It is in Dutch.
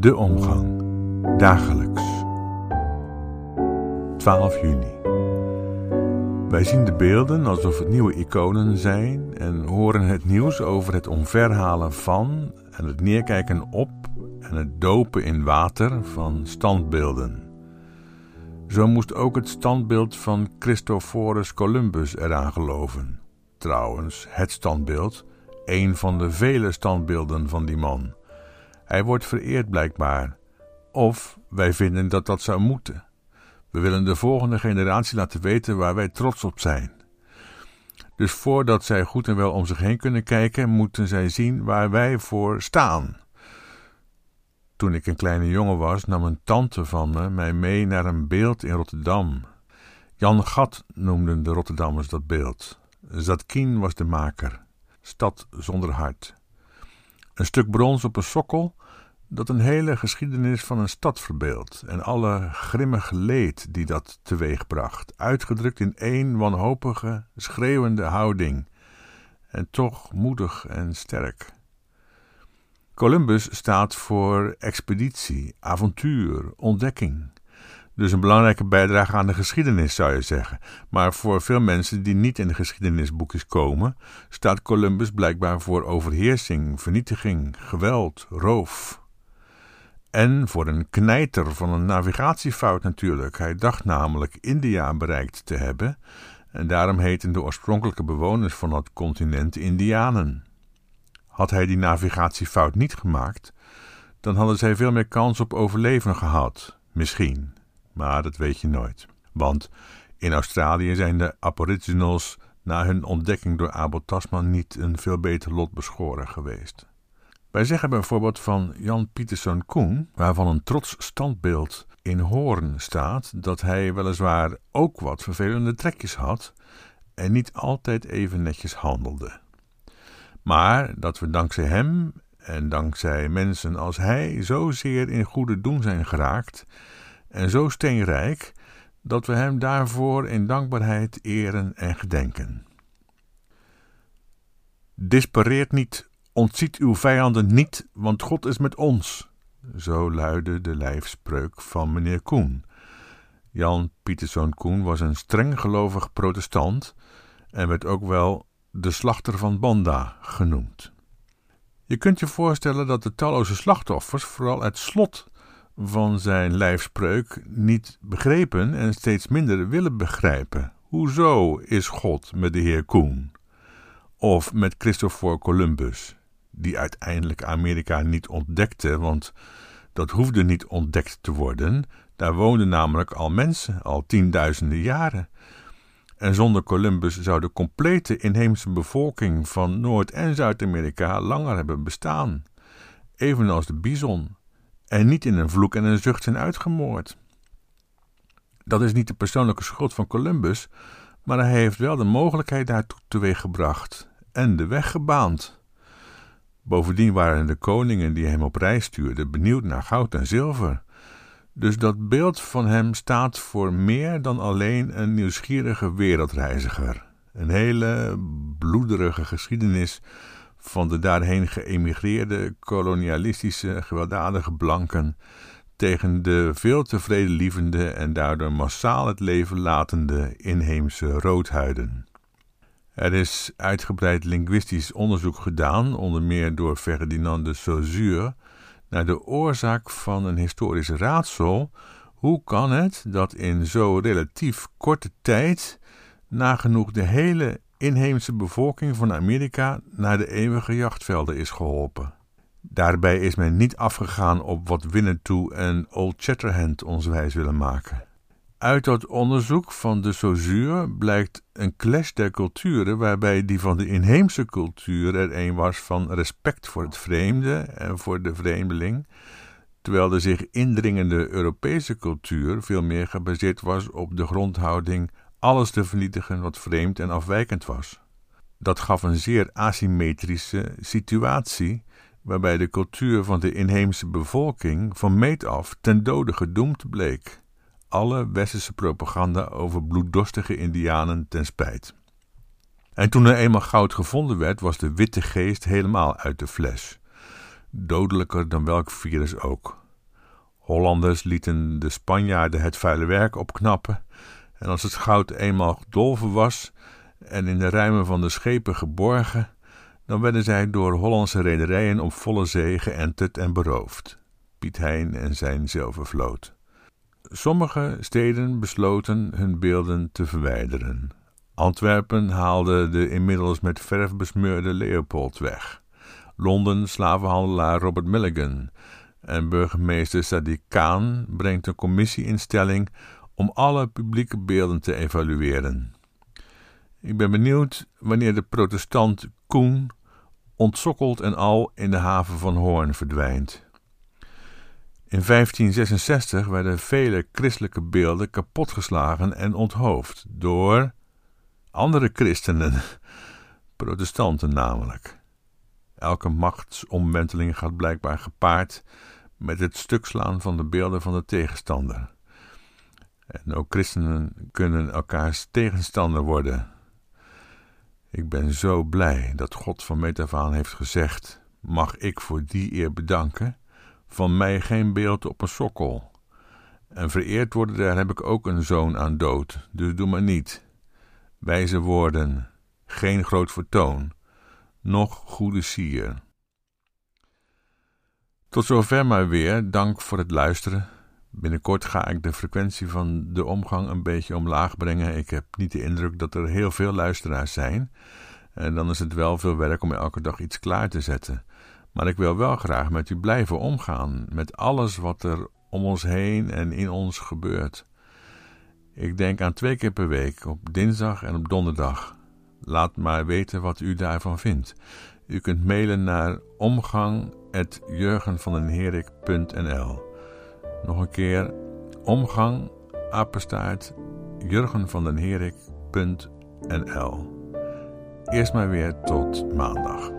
De omgang. Dagelijks. 12 juni. Wij zien de beelden alsof het nieuwe iconen zijn en horen het nieuws over het omverhalen van en het neerkijken op en het dopen in water van standbeelden. Zo moest ook het standbeeld van Christophorus Columbus eraan geloven. Trouwens, het standbeeld, een van de vele standbeelden van die man. Hij wordt vereerd blijkbaar. Of wij vinden dat dat zou moeten. We willen de volgende generatie laten weten waar wij trots op zijn. Dus voordat zij goed en wel om zich heen kunnen kijken, moeten zij zien waar wij voor staan. Toen ik een kleine jongen was, nam een tante van me mij mee naar een beeld in Rotterdam. Jan Gat noemden de Rotterdammers dat beeld. Zatkien was de maker. Stad zonder hart. Een stuk brons op een sokkel dat een hele geschiedenis van een stad verbeeldt en alle grimmige leed die dat teweegbracht, uitgedrukt in één wanhopige, schreeuwende houding, en toch moedig en sterk. Columbus staat voor expeditie, avontuur, ontdekking. Dus een belangrijke bijdrage aan de geschiedenis, zou je zeggen. Maar voor veel mensen die niet in de geschiedenisboekjes komen, staat Columbus blijkbaar voor overheersing, vernietiging, geweld, roof. En voor een knijter van een navigatiefout natuurlijk. Hij dacht namelijk India bereikt te hebben, en daarom heten de oorspronkelijke bewoners van dat continent Indianen. Had hij die navigatiefout niet gemaakt, dan hadden zij veel meer kans op overleven gehad. Misschien, maar dat weet je nooit. Want in Australië zijn de Aboriginals na hun ontdekking door Abel Tasman niet een veel beter lot beschoren geweest. Wij zeggen bijvoorbeeld van Jan Pieterszoon Koen, waarvan een trots standbeeld in Hoorn staat, dat hij weliswaar ook wat vervelende trekjes had en niet altijd even netjes handelde. Maar dat we dankzij hem en dankzij mensen als hij zozeer in goede doen zijn geraakt en zo steenrijk dat we hem daarvoor in dankbaarheid eren en gedenken. Dispareert niet, ontziet uw vijanden niet, want God is met ons. Zo luidde de lijfspreuk van meneer Koen. Jan Pieterszoon Koen was een streng gelovig protestant en werd ook wel de slachter van Banda genoemd. Je kunt je voorstellen dat de talloze slachtoffers vooral het slot van zijn lijfspreuk niet begrepen en steeds minder willen begrijpen. Hoezo is God met de heer Koen? Of met Christopher Columbus, die uiteindelijk Amerika niet ontdekte, want dat hoefde niet ontdekt te worden. Daar woonden namelijk al mensen, al tienduizenden jaren. En zonder Columbus zou de complete inheemse bevolking van Noord- en Zuid-Amerika langer hebben bestaan, evenals de bison, en niet in een vloek en een zucht zijn uitgemoord. Dat is niet de persoonlijke schuld van Columbus, maar hij heeft wel de mogelijkheid daartoe teweeggebracht en de weg gebaand. Bovendien waren de koningen die hem op reis stuurden benieuwd naar goud en zilver. Dus dat beeld van hem staat voor meer dan alleen een nieuwsgierige wereldreiziger. Een hele bloederige geschiedenis van de daarheen geëmigreerde kolonialistische gewelddadige blanken tegen de veel tevreden lievende en daardoor massaal het leven latende inheemse roodhuiden. Er is uitgebreid linguïstisch onderzoek gedaan, onder meer door Ferdinand de Saussure, naar de oorzaak van een historisch raadsel. Hoe kan het dat in zo relatief korte tijd nagenoeg de hele inheemse bevolking van Amerika naar de eeuwige jachtvelden is geholpen? Daarbij is men niet afgegaan op wat Winnetou en Old Shatterhand ons wijs willen maken. Uit dat onderzoek van de Saussure blijkt een clash der culturen, waarbij die van de inheemse cultuur er een was van respect voor het vreemde en voor de vreemdeling, terwijl de zich indringende Europese cultuur veel meer gebaseerd was op de grondhouding alles te vernietigen wat vreemd en afwijkend was. Dat gaf een zeer asymmetrische situatie, waarbij de cultuur van de inheemse bevolking van meet af ten dode gedoemd bleek alle westerse propaganda over bloeddorstige indianen ten spijt. En toen er eenmaal goud gevonden werd, was de witte geest helemaal uit de fles. Dodelijker dan welk virus ook. Hollanders lieten de Spanjaarden het vuile werk opknappen, en als het goud eenmaal gedolven was en in de ruimen van de schepen geborgen, dan werden zij door Hollandse rederijen op volle zee geënterd en beroofd. Piet Hein en zijn zilvervloot. Sommige steden besloten hun beelden te verwijderen. Antwerpen haalde de inmiddels met verf besmeurde Leopold weg. Londen slavenhandelaar Robert Milligan en burgemeester Sadiq Khan brengt een commissie in stelling om alle publieke beelden te evalueren. Ik ben benieuwd wanneer de protestant Koen ontsokkeld en al in de haven van Hoorn verdwijnt. In 1566 werden vele christelijke beelden kapotgeslagen en onthoofd door andere christenen, protestanten namelijk. Elke machtsomwenteling gaat blijkbaar gepaard met het stukslaan van de beelden van de tegenstander. En ook christenen kunnen elkaars tegenstander worden. Ik ben zo blij dat God van Metafaan heeft gezegd: Mag ik voor die eer bedanken? Van mij geen beeld op een sokkel. En vereerd worden, daar heb ik ook een zoon aan dood, dus doe maar niet. Wijze woorden, geen groot vertoon, nog goede sier. Tot zover maar weer, dank voor het luisteren. Binnenkort ga ik de frequentie van de omgang een beetje omlaag brengen. Ik heb niet de indruk dat er heel veel luisteraars zijn. En dan is het wel veel werk om elke dag iets klaar te zetten. Maar ik wil wel graag met u blijven omgaan, met alles wat er om ons heen en in ons gebeurt. Ik denk aan twee keer per week, op dinsdag en op donderdag. Laat maar weten wat u daarvan vindt. U kunt mailen naar omgang.jurgenvandenherik.nl Nog een keer omgang, apenstaart, jurgenvandenherik.nl Eerst maar weer tot maandag.